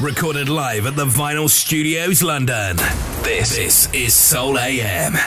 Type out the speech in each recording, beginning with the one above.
Recorded live at the Vinyl Studios, London. This, this is Soul AM.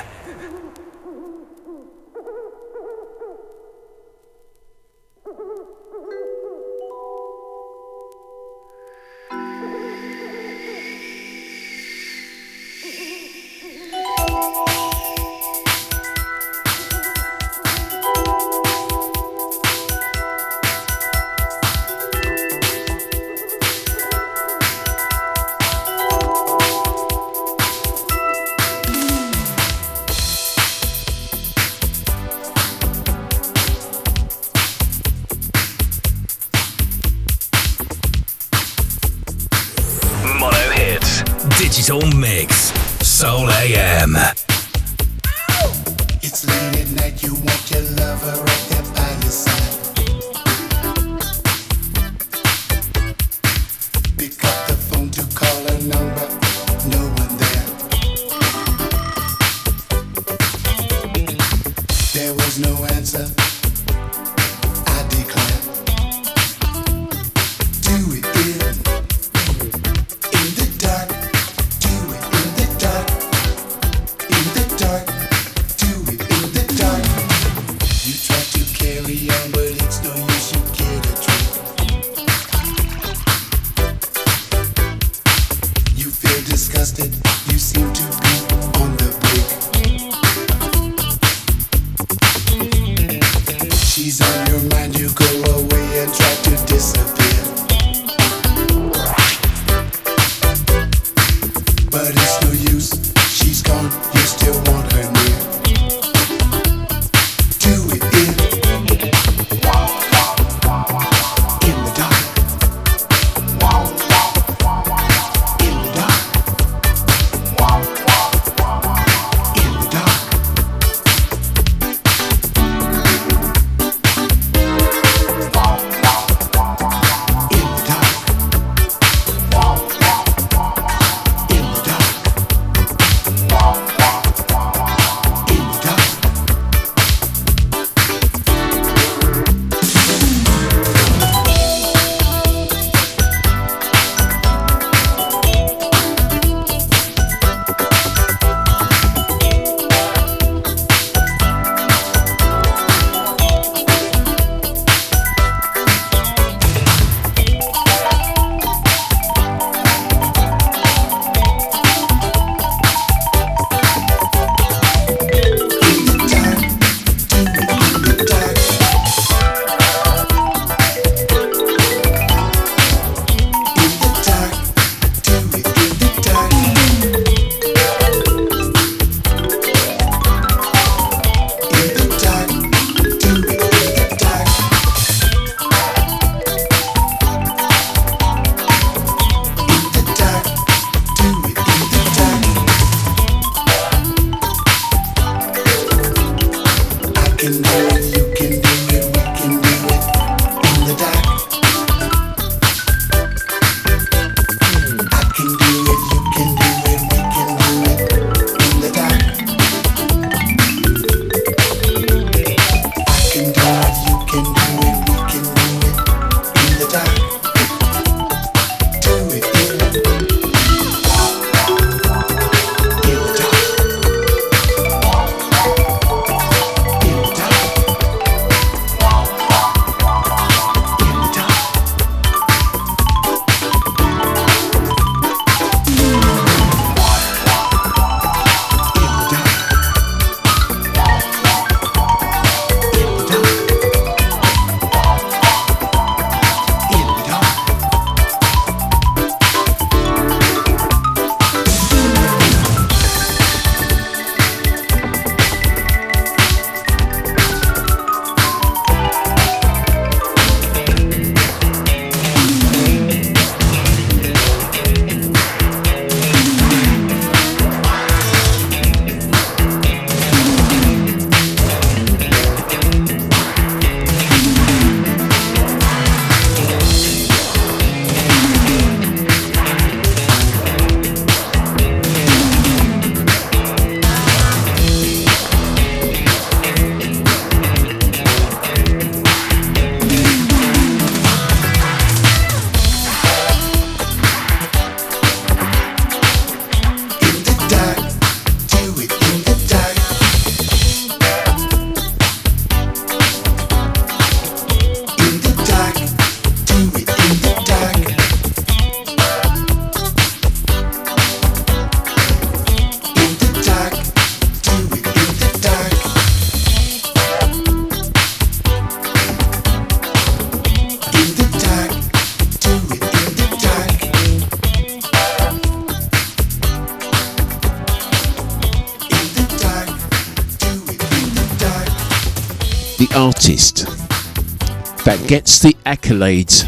Gets the accolades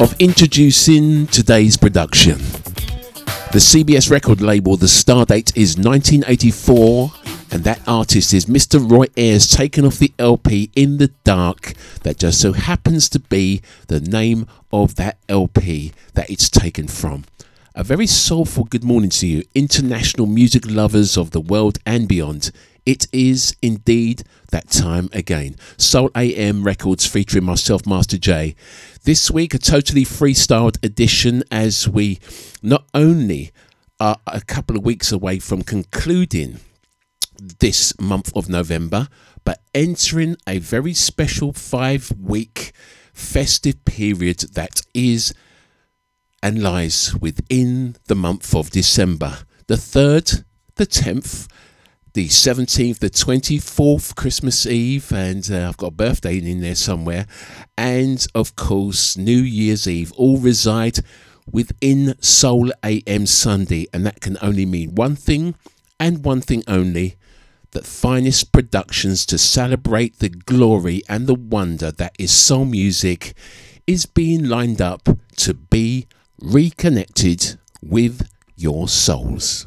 of introducing today's production. The CBS record label, the star date is 1984, and that artist is Mr. Roy Ayers, taken off the LP In the Dark, that just so happens to be the name of that LP that it's taken from. A very soulful good morning to you, international music lovers of the world and beyond. It is indeed that time again. Soul AM Records featuring myself, Master J. This week, a totally freestyled edition as we not only are a couple of weeks away from concluding this month of November, but entering a very special five week festive period that is and lies within the month of December. The 3rd, the 10th, the 17th, the 24th, Christmas Eve, and uh, I've got a birthday in there somewhere, and of course, New Year's Eve all reside within Soul AM Sunday, and that can only mean one thing and one thing only that finest productions to celebrate the glory and the wonder that is soul music is being lined up to be reconnected with your souls.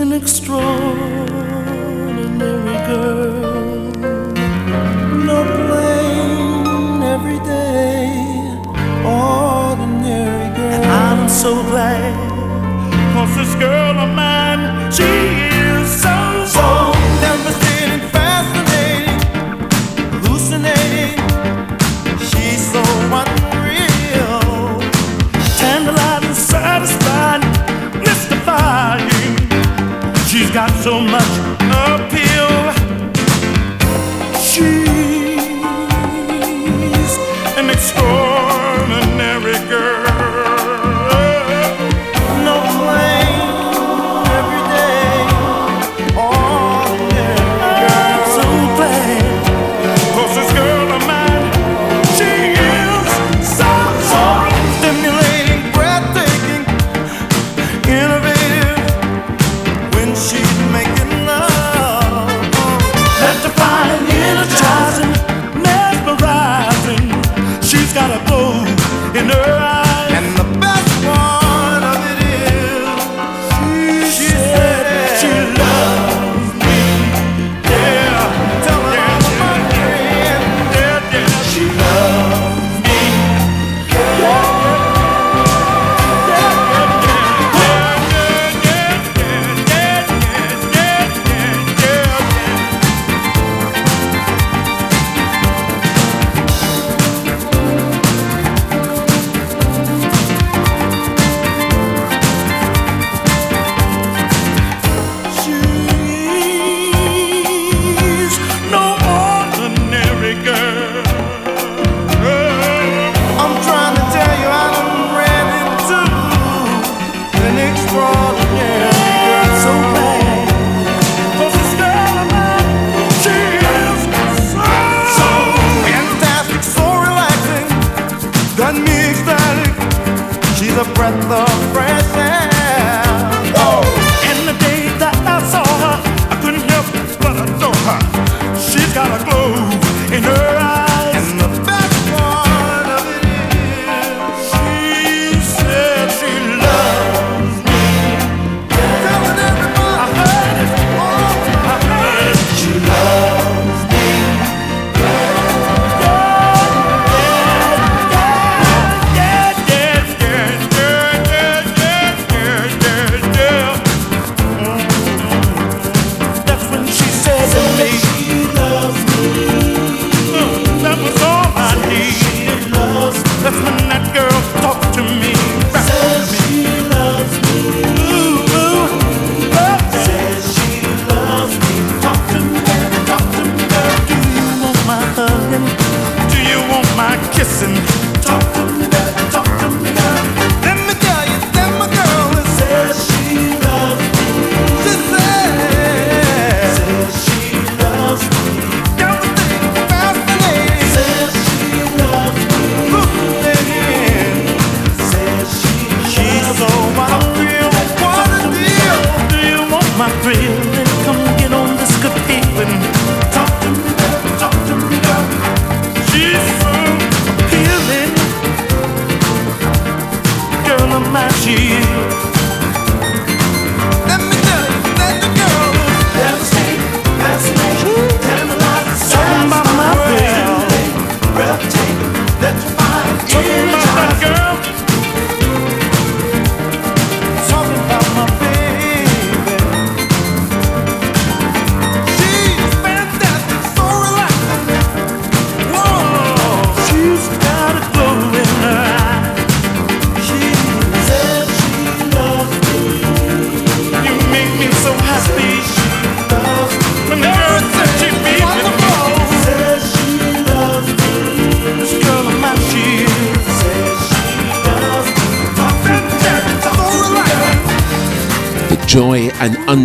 An extraordinary girl. No plain, everyday, ordinary girl. And I'm so glad, cause this girl of mine, she so much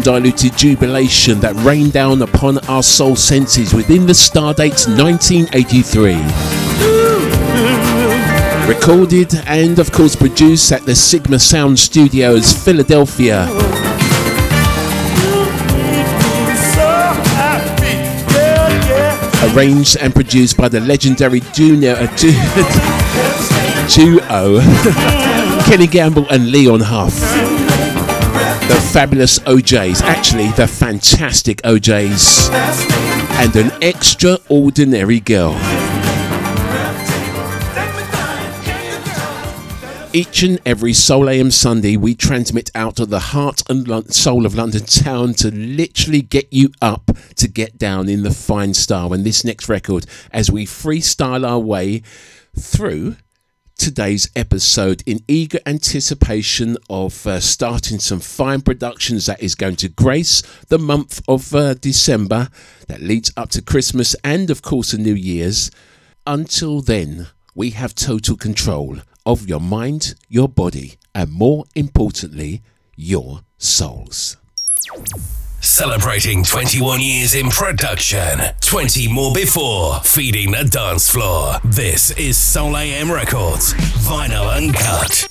undiluted jubilation that rained down upon our soul senses within the Stardate 1983. Recorded and, of course, produced at the Sigma Sound Studios, Philadelphia. Arranged and produced by the legendary junior, uh, du- duo Kenny Gamble and Leon Huff. The fabulous O'Jays, actually, the fantastic O'Jays, and an extraordinary girl. Each and every Soul AM Sunday, we transmit out of the heart and soul of London town to literally get you up to get down in the fine style. And this next record, as we freestyle our way through today's episode in eager anticipation of uh, starting some fine productions that is going to grace the month of uh, December that leads up to Christmas and, of course, the New Year's. Until then, we have total control of your mind, your body, and more importantly, your souls. Celebrating 21 years in production, 20 more before, feeding the dance floor. This is Soul AM Records, vinyl uncut.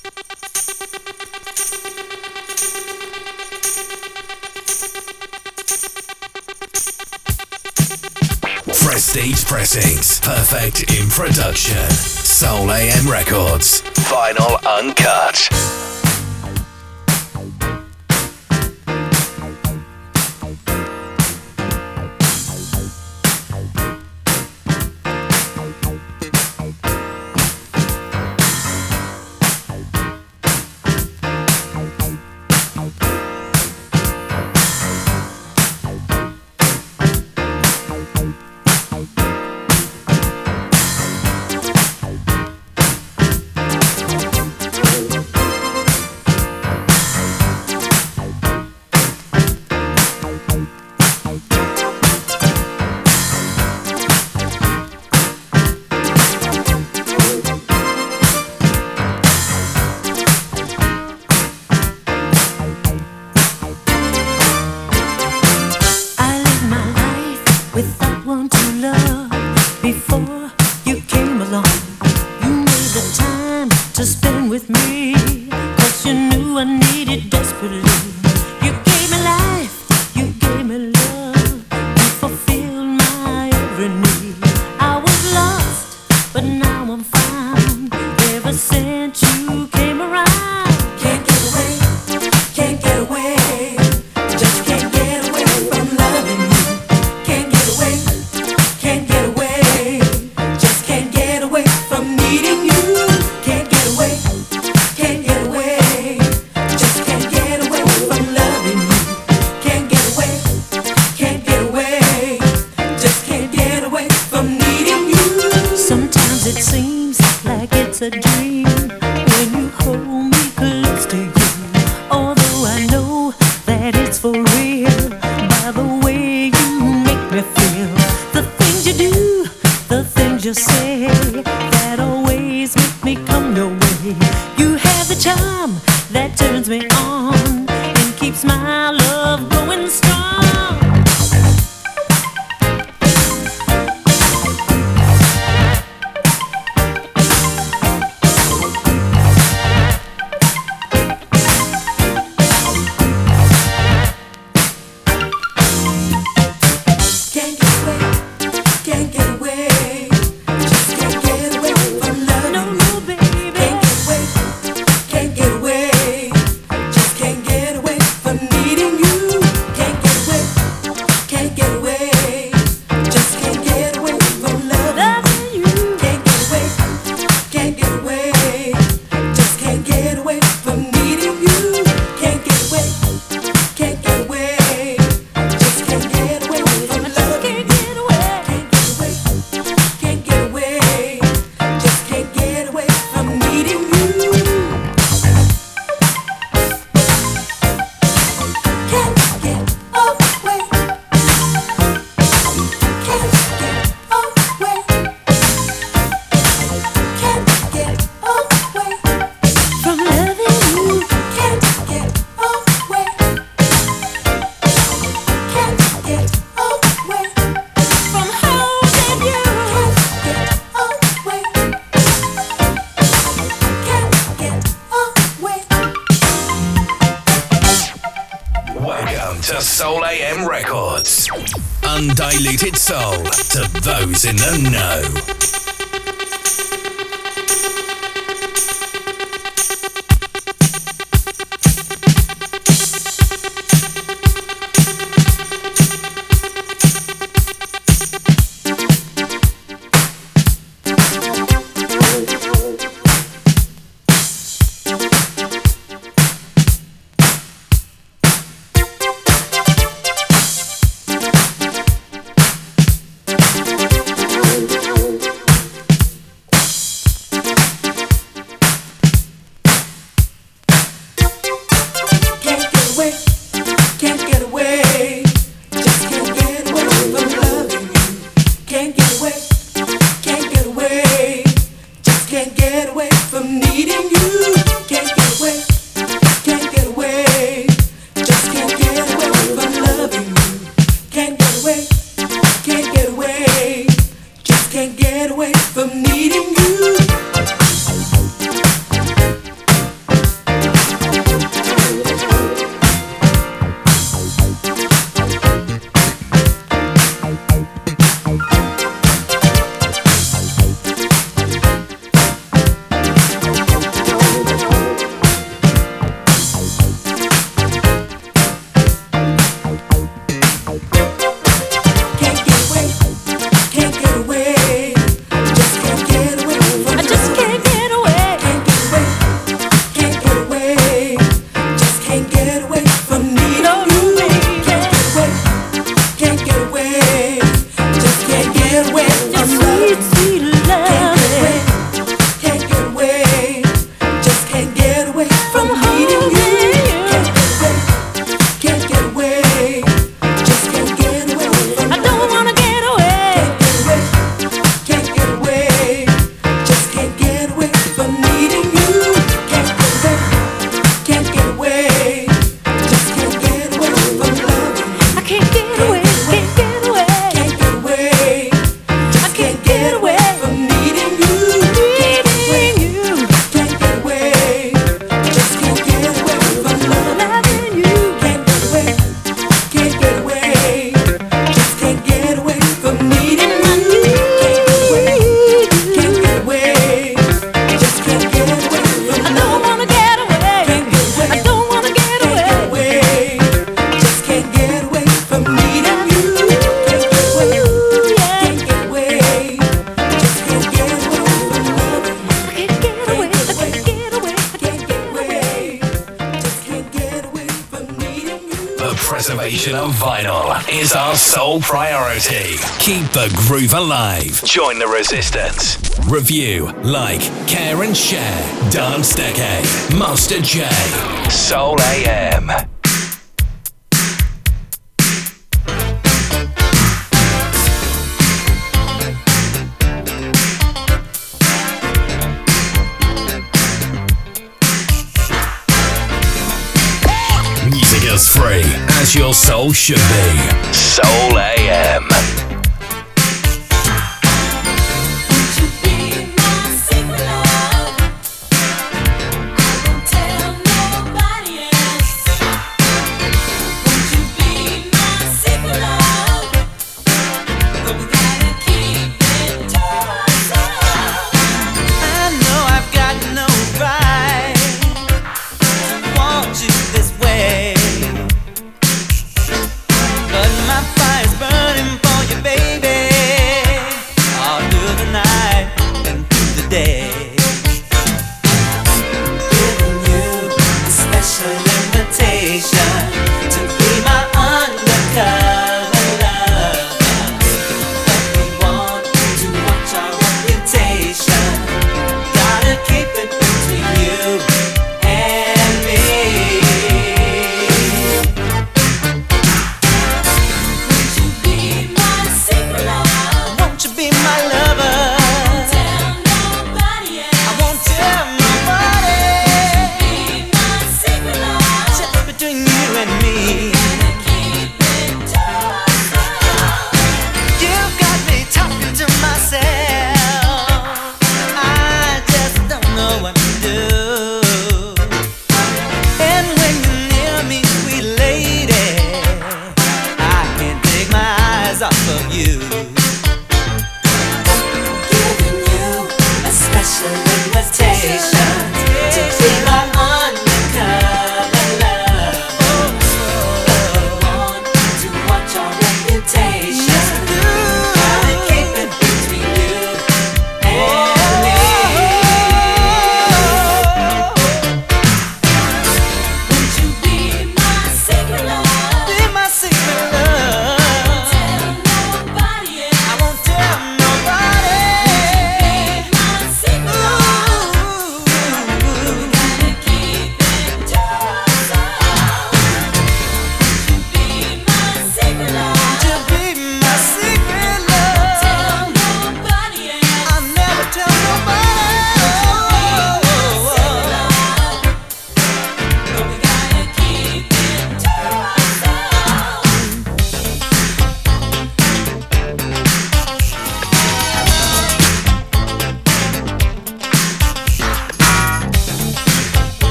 Prestige pressings, perfect in production. Soul AM Records, vinyl uncut. assistance. Review, like, care and share. Dance Steke, Master J, Soul AM. Music is free, as your soul should be. Soul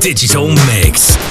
digital mix.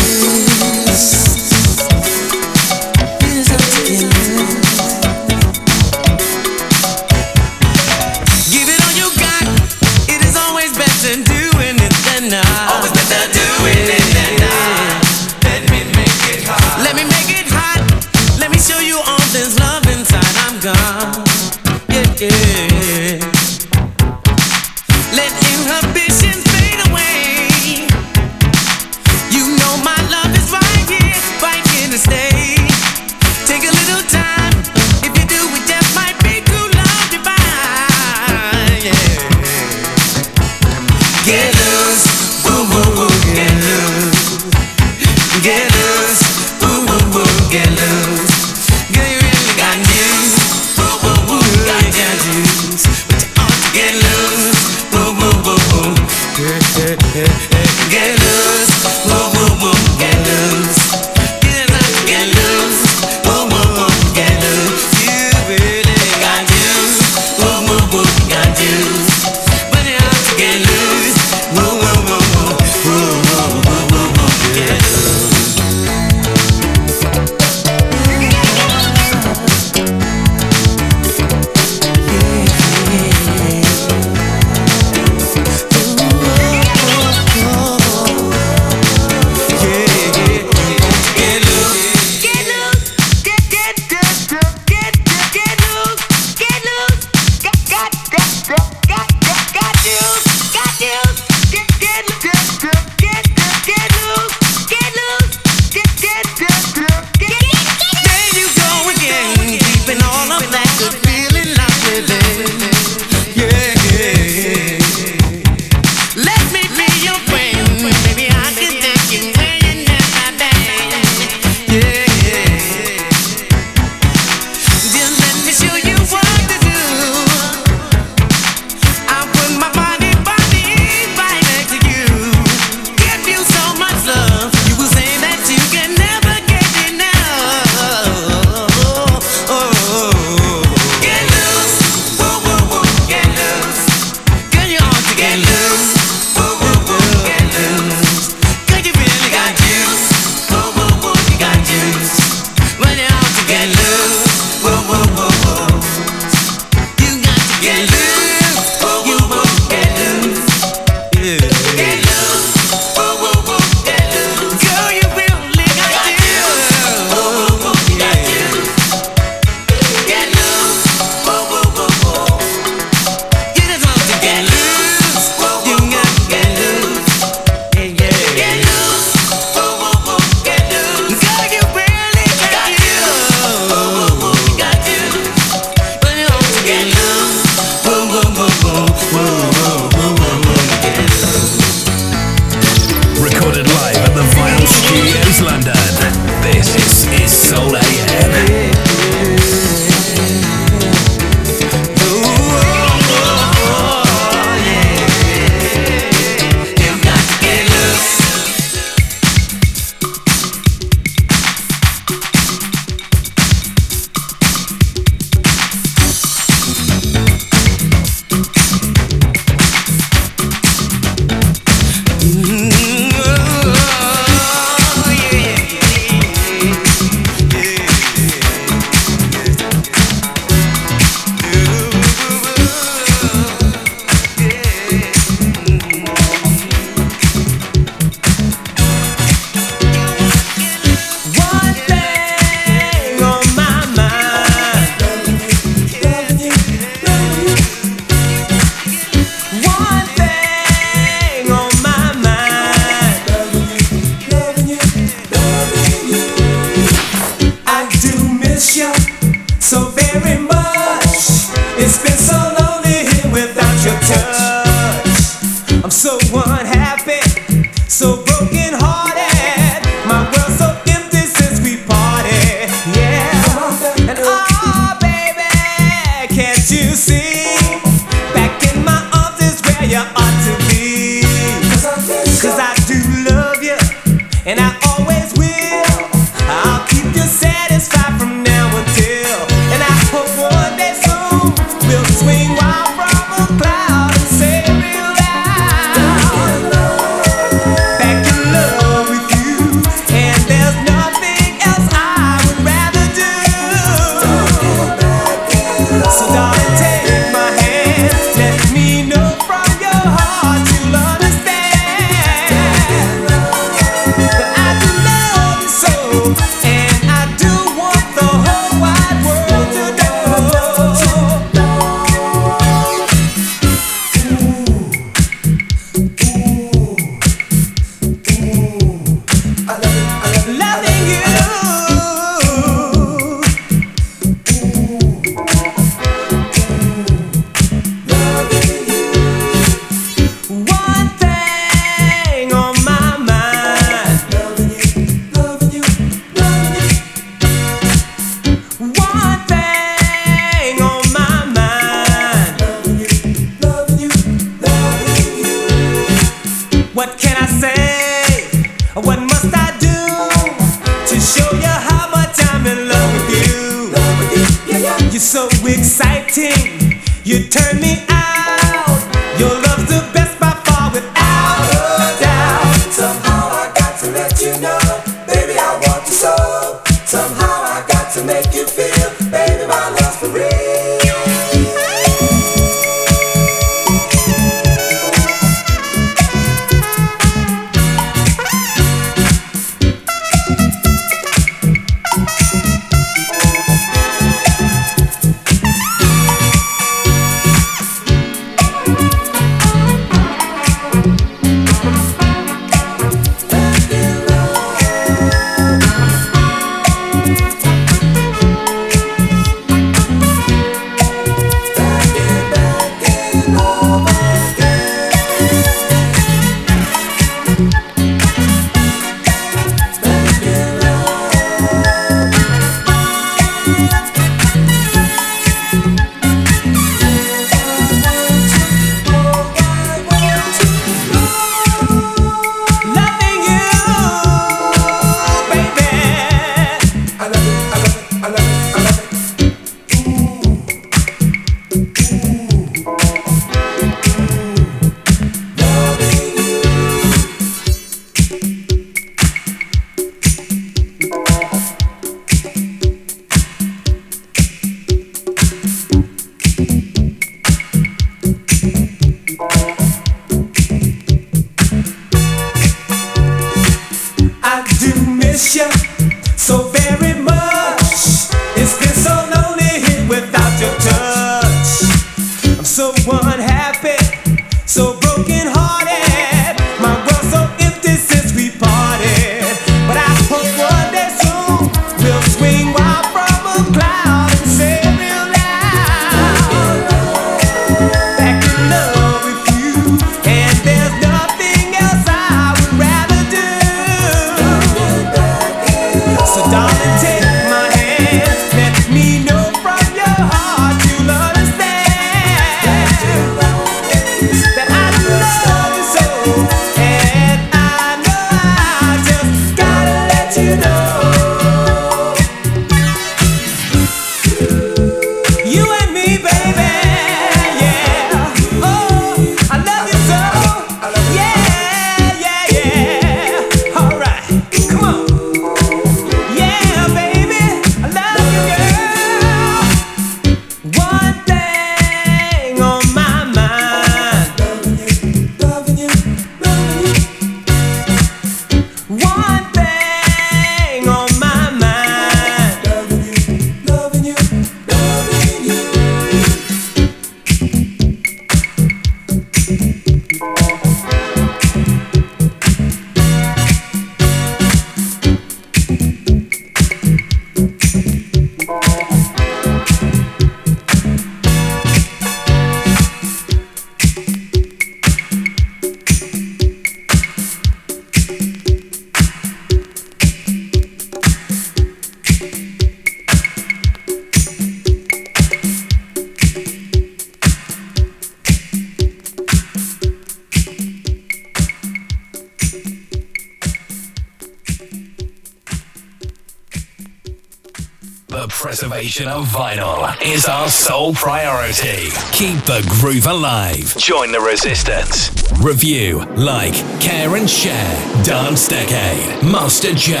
Keep the groove alive. Join the resistance. Review, like, care and share. Dance Decade. Master J.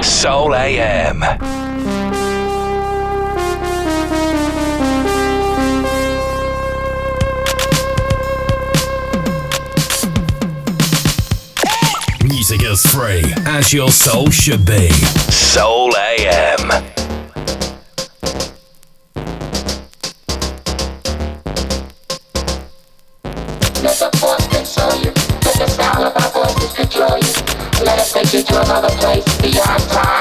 Soul AM. music is free as your soul should be. Soul AM. Bye.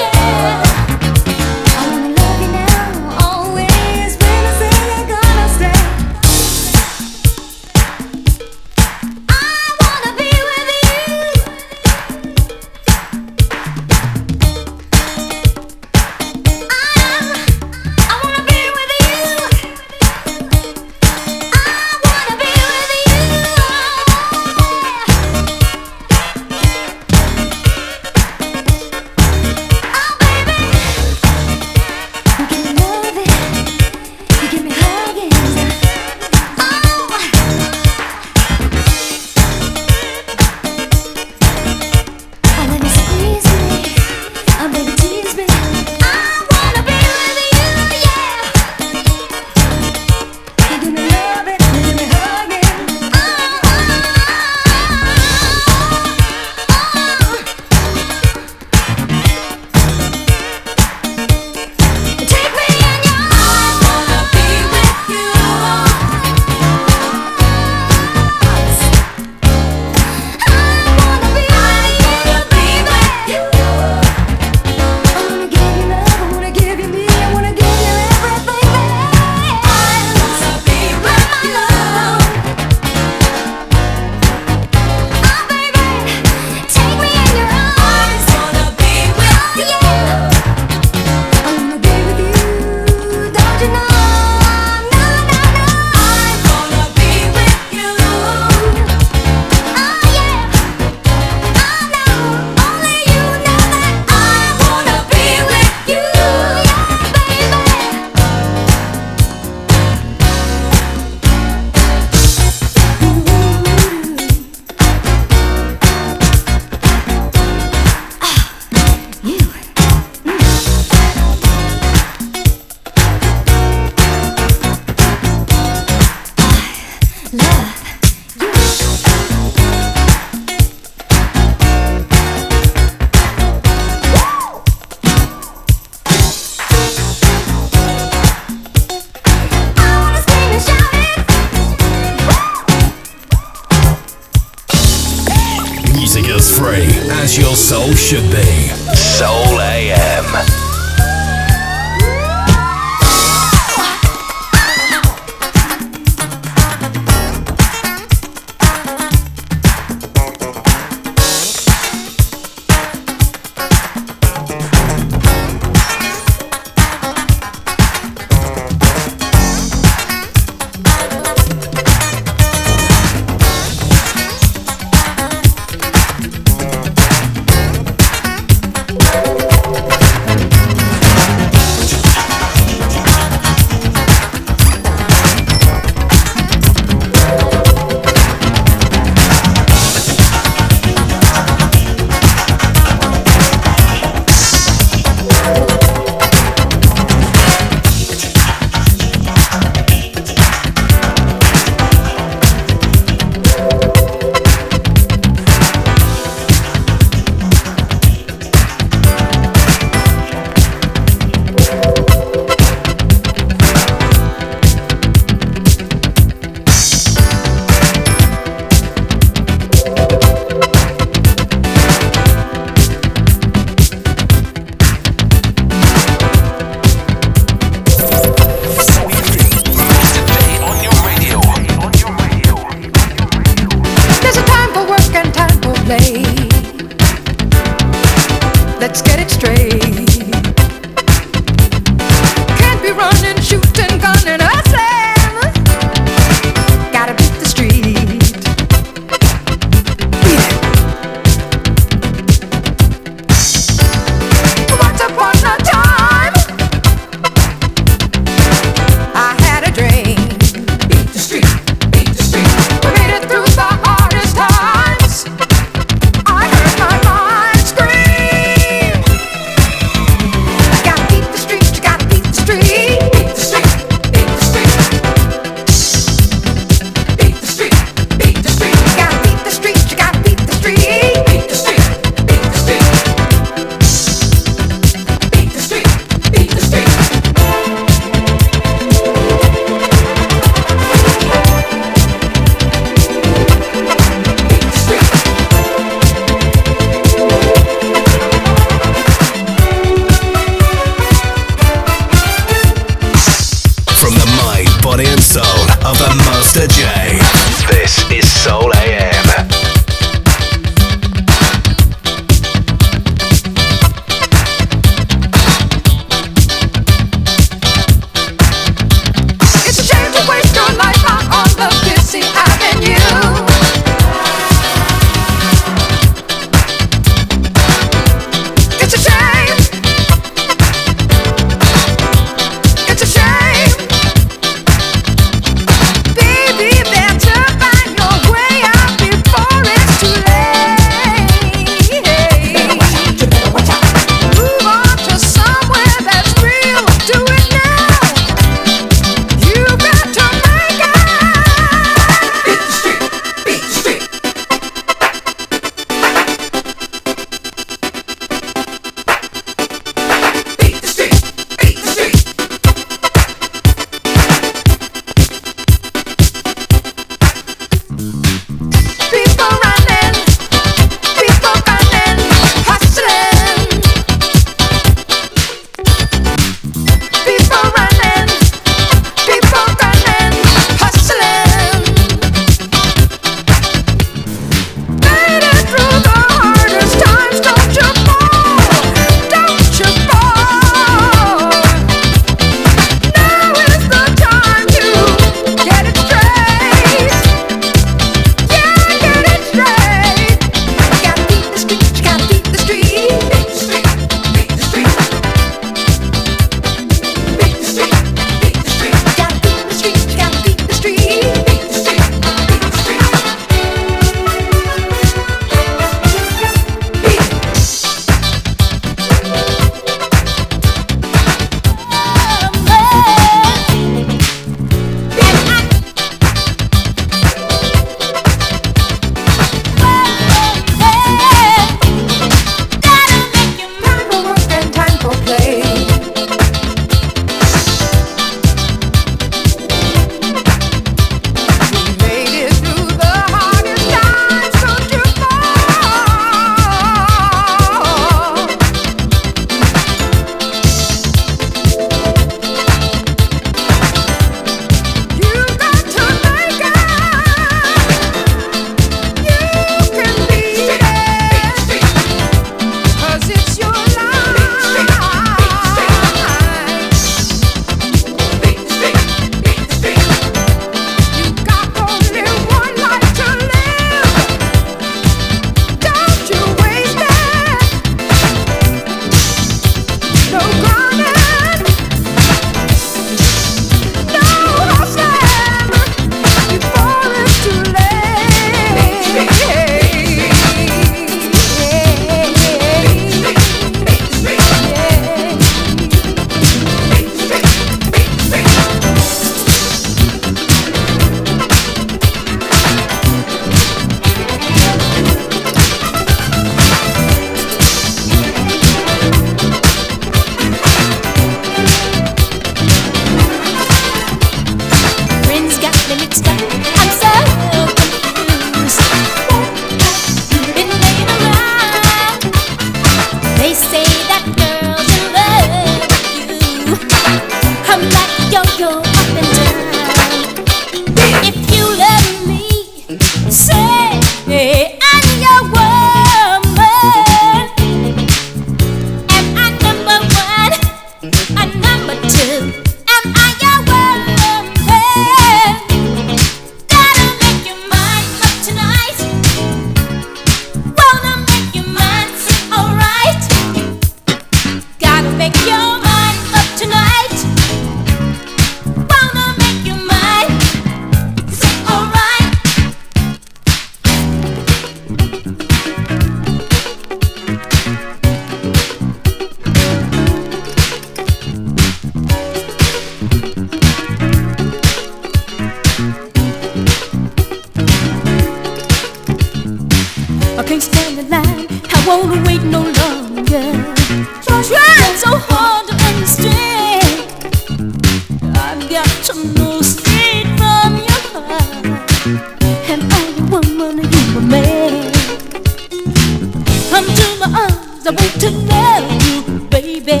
I want to love you, baby.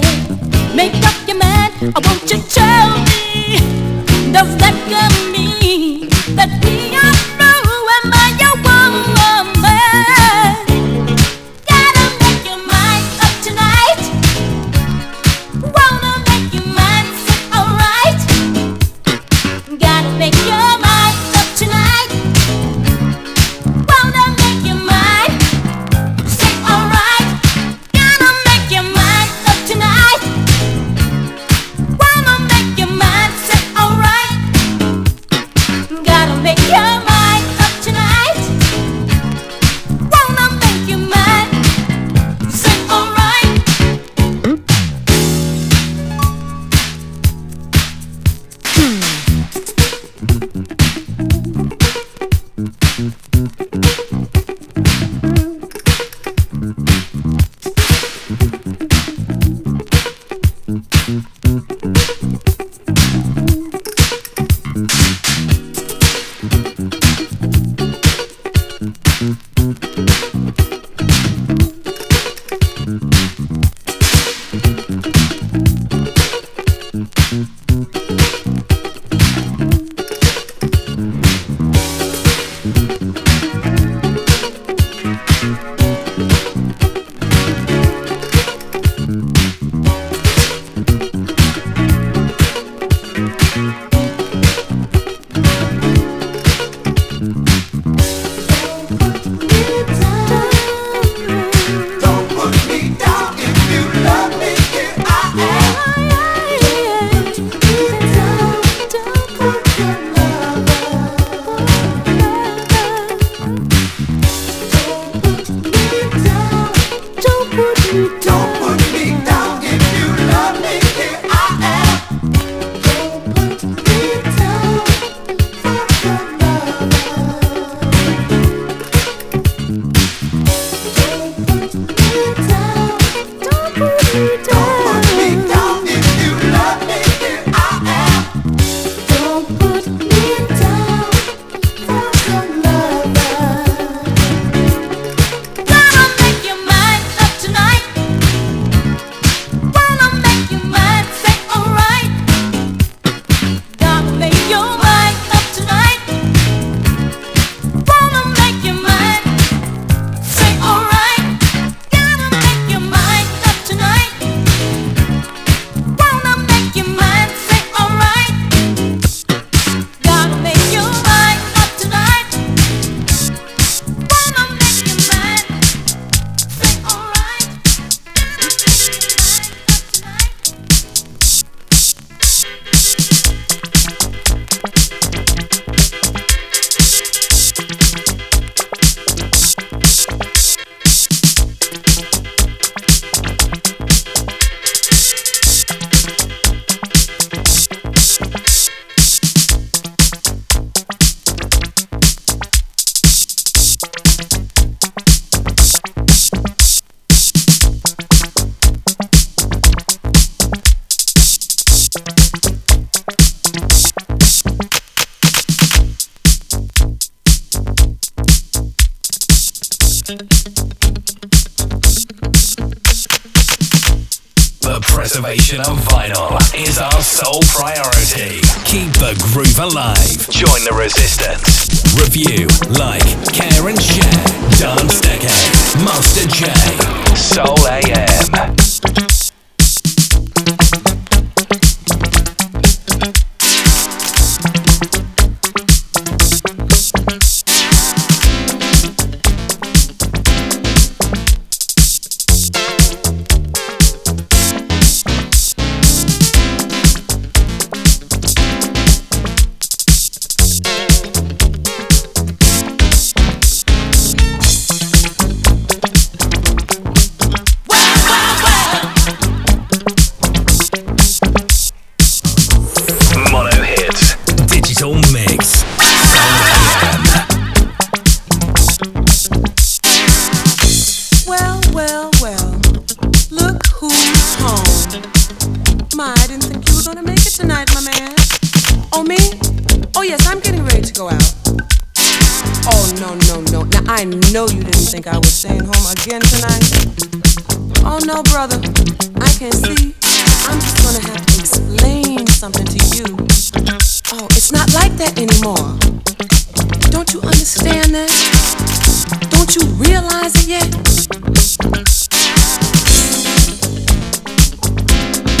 Make up your mind, I want you. me? Oh, yes, I'm getting ready to go out. Oh, no, no, no. Now, I know you didn't think I was staying home again tonight. Oh, no, brother. I can see. I'm just gonna have to explain something to you. Oh, it's not like that anymore. Don't you understand that? Don't you realize it yet?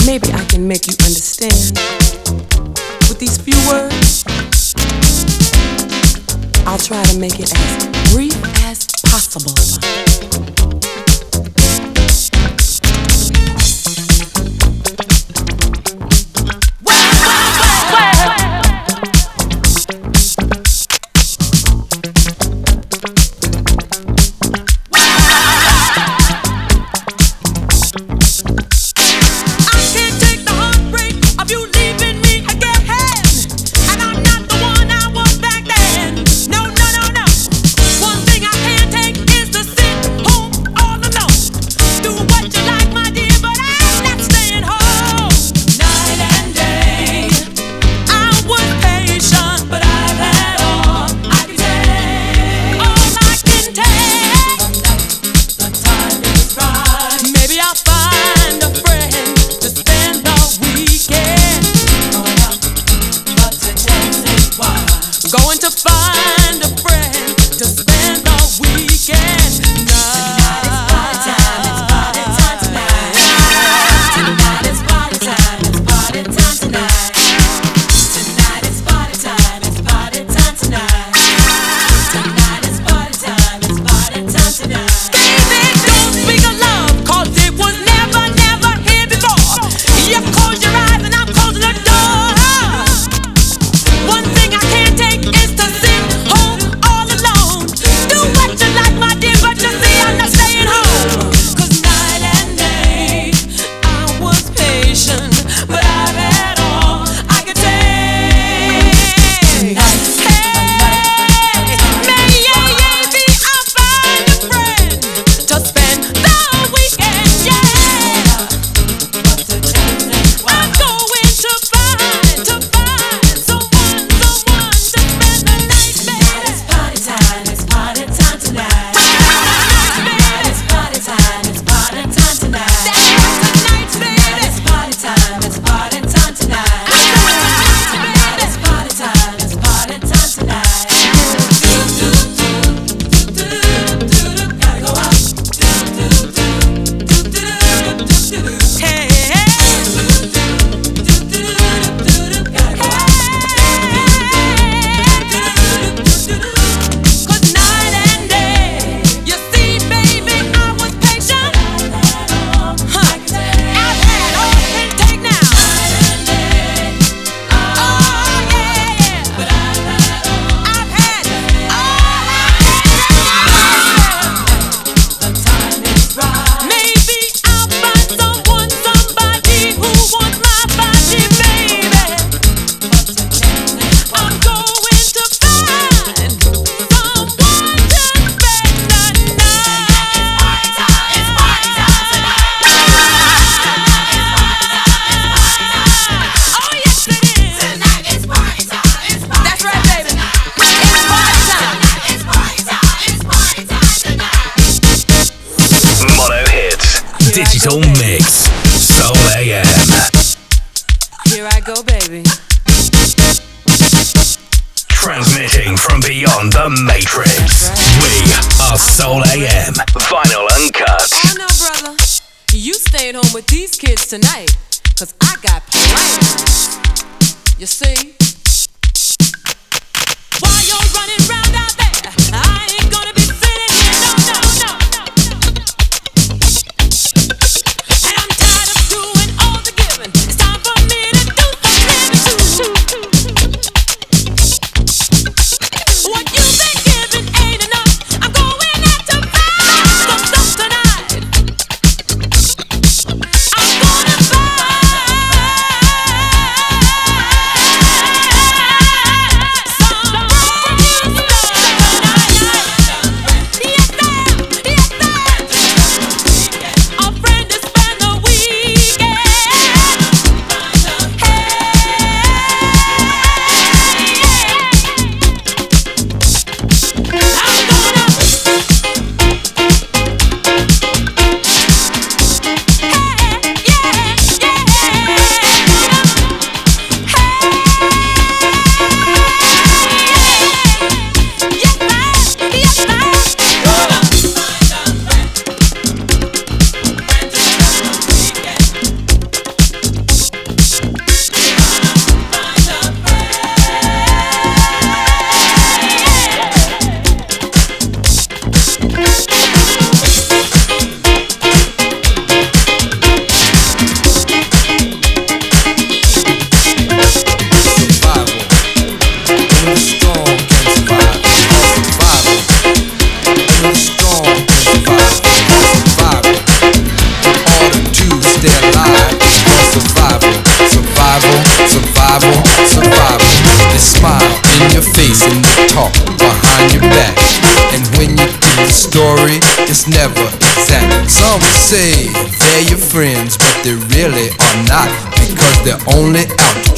Maybe I can make you understand with these few words? I'll try to make it as brief as possible.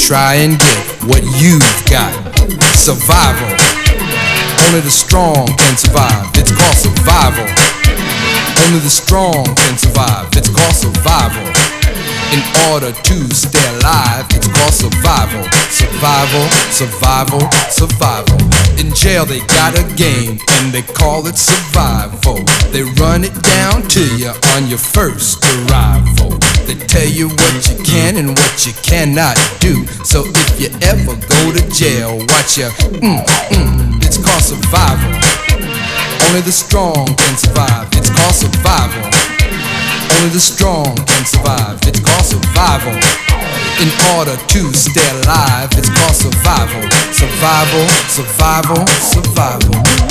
Try and get what you've got. Survival. Only the strong can survive. It's called survival. Only the strong can survive. It's called survival. In order to stay alive, it's called survival. Survival, survival, survival. In jail, they got a game and they call it survival. They run it down to you on your first arrival. They tell you what you can and what you cannot do. So if you ever go to jail, watch your mm, mm, it's called survival. Only the strong can survive. It's called survival. Only the strong can survive. It's called survival. In order to stay alive, it's called survival. Survival, survival, survival.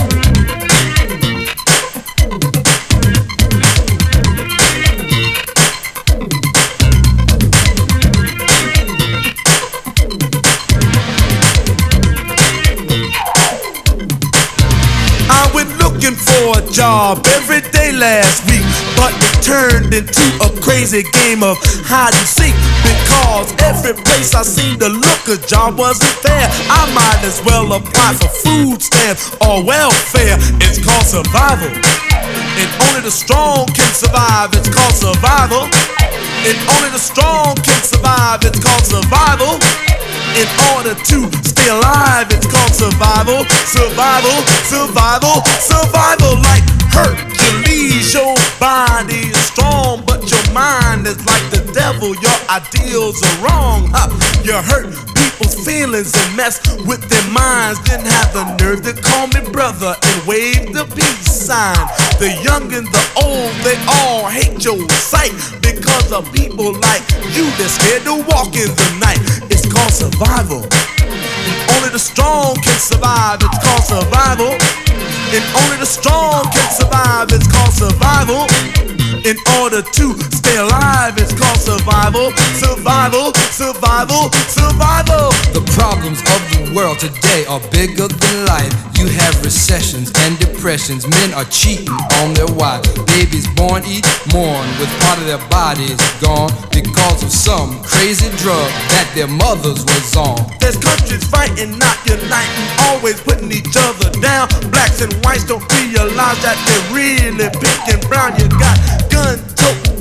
Looking for a job every day last week, but it turned into a crazy game of hide and seek because every place I seemed to look a job wasn't there. I might as well apply for food stamps or welfare. It's called survival. And only the strong can survive. It's called survival. And only the strong can survive. It's called survival. In order to stay alive, it's called survival. Survival, survival, survival. Like Hercules, your body is strong, but your mind is like the devil. Your ideals are wrong. Huh? You hurt people's feelings and mess with their minds. Then have the nerve to call me brother and wave the peace sign. The young and the old, they all hate your sight because of people like you. They're scared to walk in the night. It's called survival. Only the strong can survive. It's called survival. And only the strong can survive. It's called survival. In order to stay alive, it's called survival. Survival, survival, survival. The problems of the world today are bigger than life. You have recessions and depressions. Men are cheating on their wives. Babies born each morn with part of their bodies gone because of some crazy drug that their mothers was on. There's countries fighting, not uniting, always putting each other down. Blacks and whites don't realize that they're really pink and brown. You got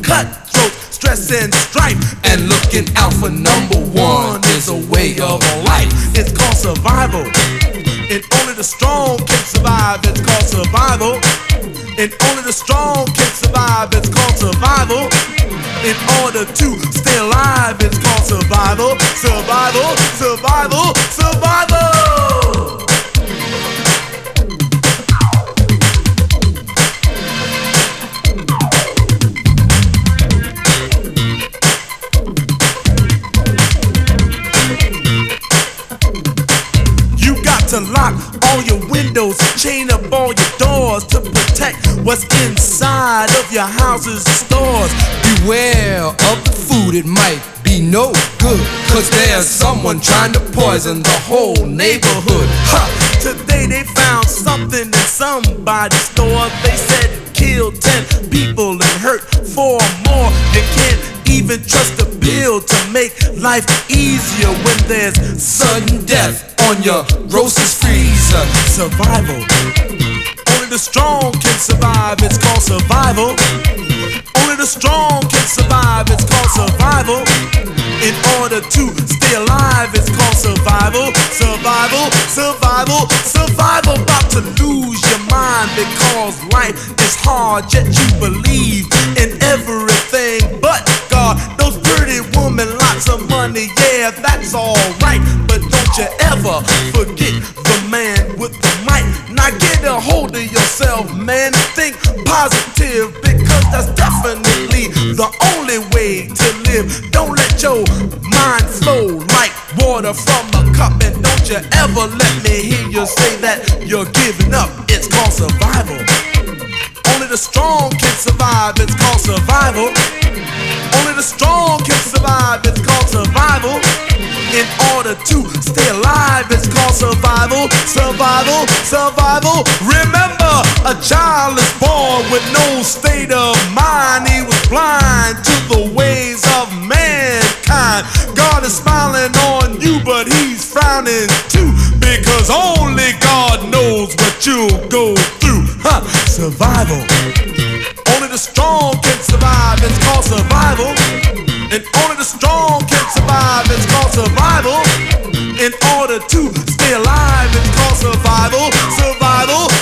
gun tote, stress and strife. And looking out for number one is a way of life. It's called survival. And only the strong can survive. It's called survival. And only the strong can survive. It's called survival. In order to stay alive, it's called survival. Survival, survival, survival. Lock all your windows, chain up all your doors to protect what's inside of your houses and stores. Beware of the food, it might be no good. Cause there's someone trying to poison the whole neighborhood. Ha! Today they found something in somebody's store. They said killed 10 people and hurt four more. You can't even trust a bill to make life easier when there's sudden death on your grocer's freezer. Survival. Only the strong can survive. It's called survival. The strong can survive. It's called survival. In order to stay alive, it's called survival. Survival, survival, survival. About to lose your mind because life is hard, yet you believe in everything but God. Those pretty women, lots of money, yeah, that's alright. But don't you ever forget the man with the mic. Now get a hold of yourself, man. Think positive because that's definitely the only way to live. Don't let your mind flow like water from a cup. And don't you ever let me hear you say that you're giving up. It's called survival. Only the strong can survive, it's called survival. Only the strong can survive, it's called survival. In order to stay alive, it's called survival, survival, survival. Remember, a child is born with no state of mind. He was blind to the ways of mankind. God is smiling on you, but he's frowning too, because only God knows You'll go through. Huh? Survival. Only the strong can survive. It's called survival. And only the strong can survive. It's called survival. In order to stay alive, it's called survival. Survival.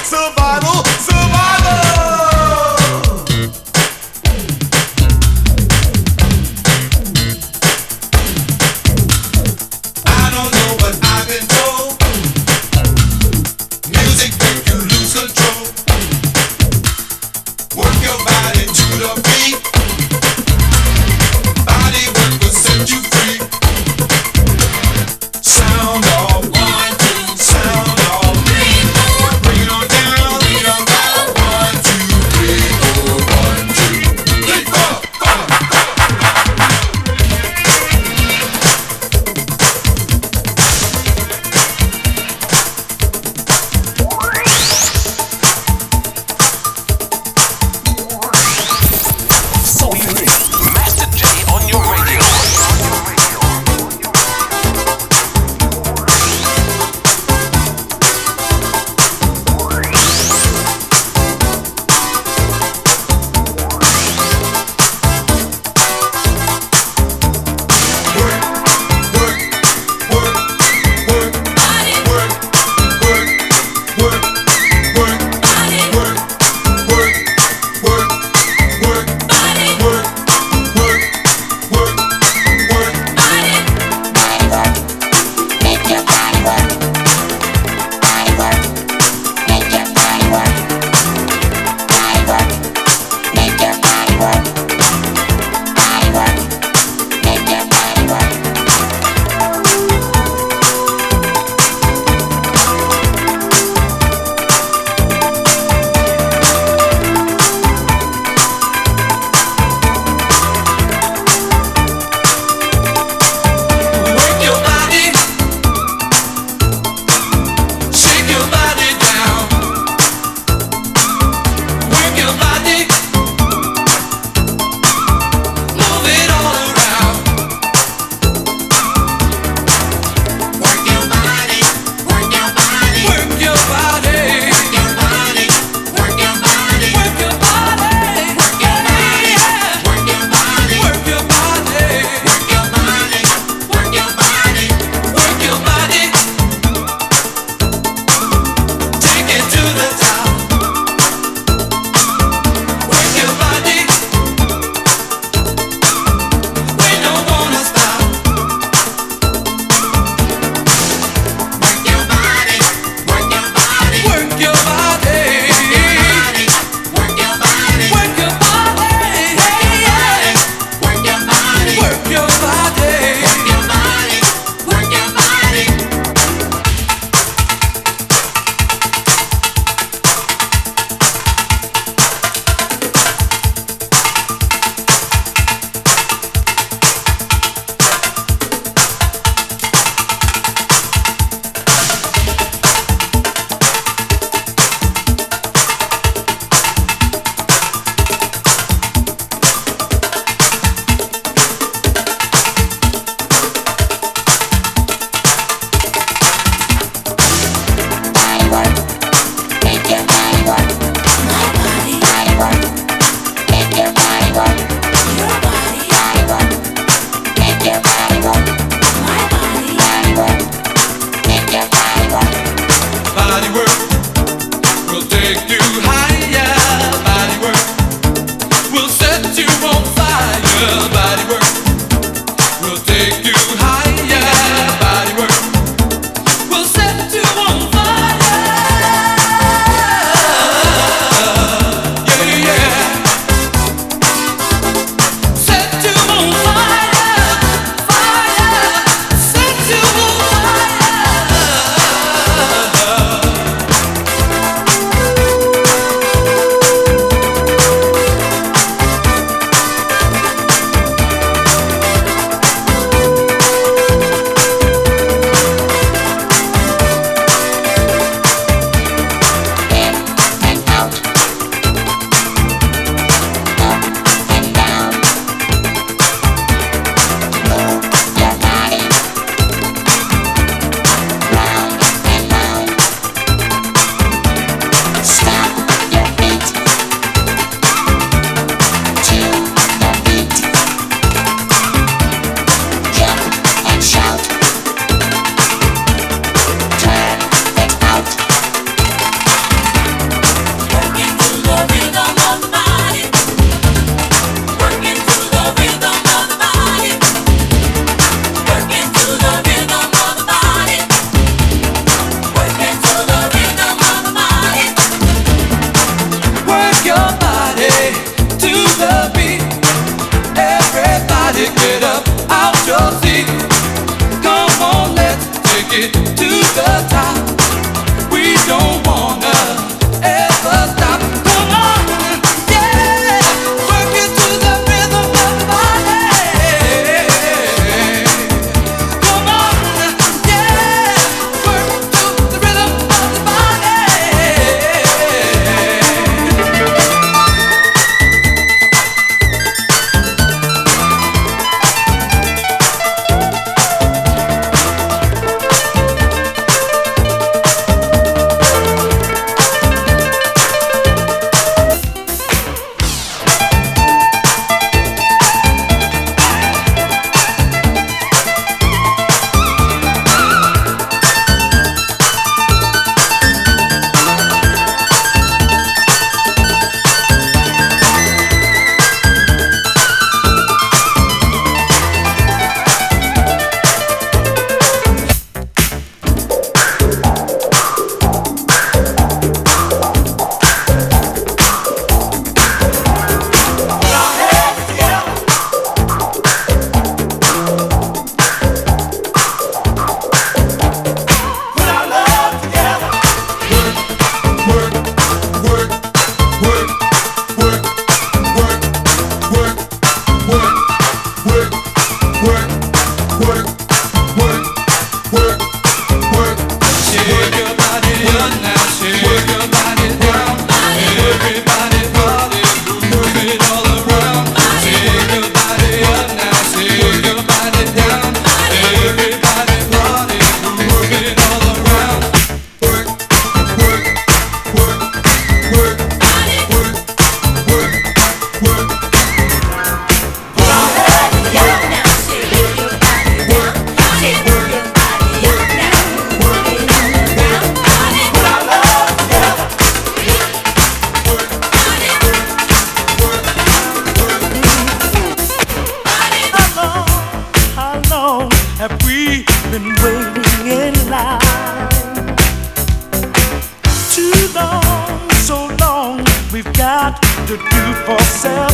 For self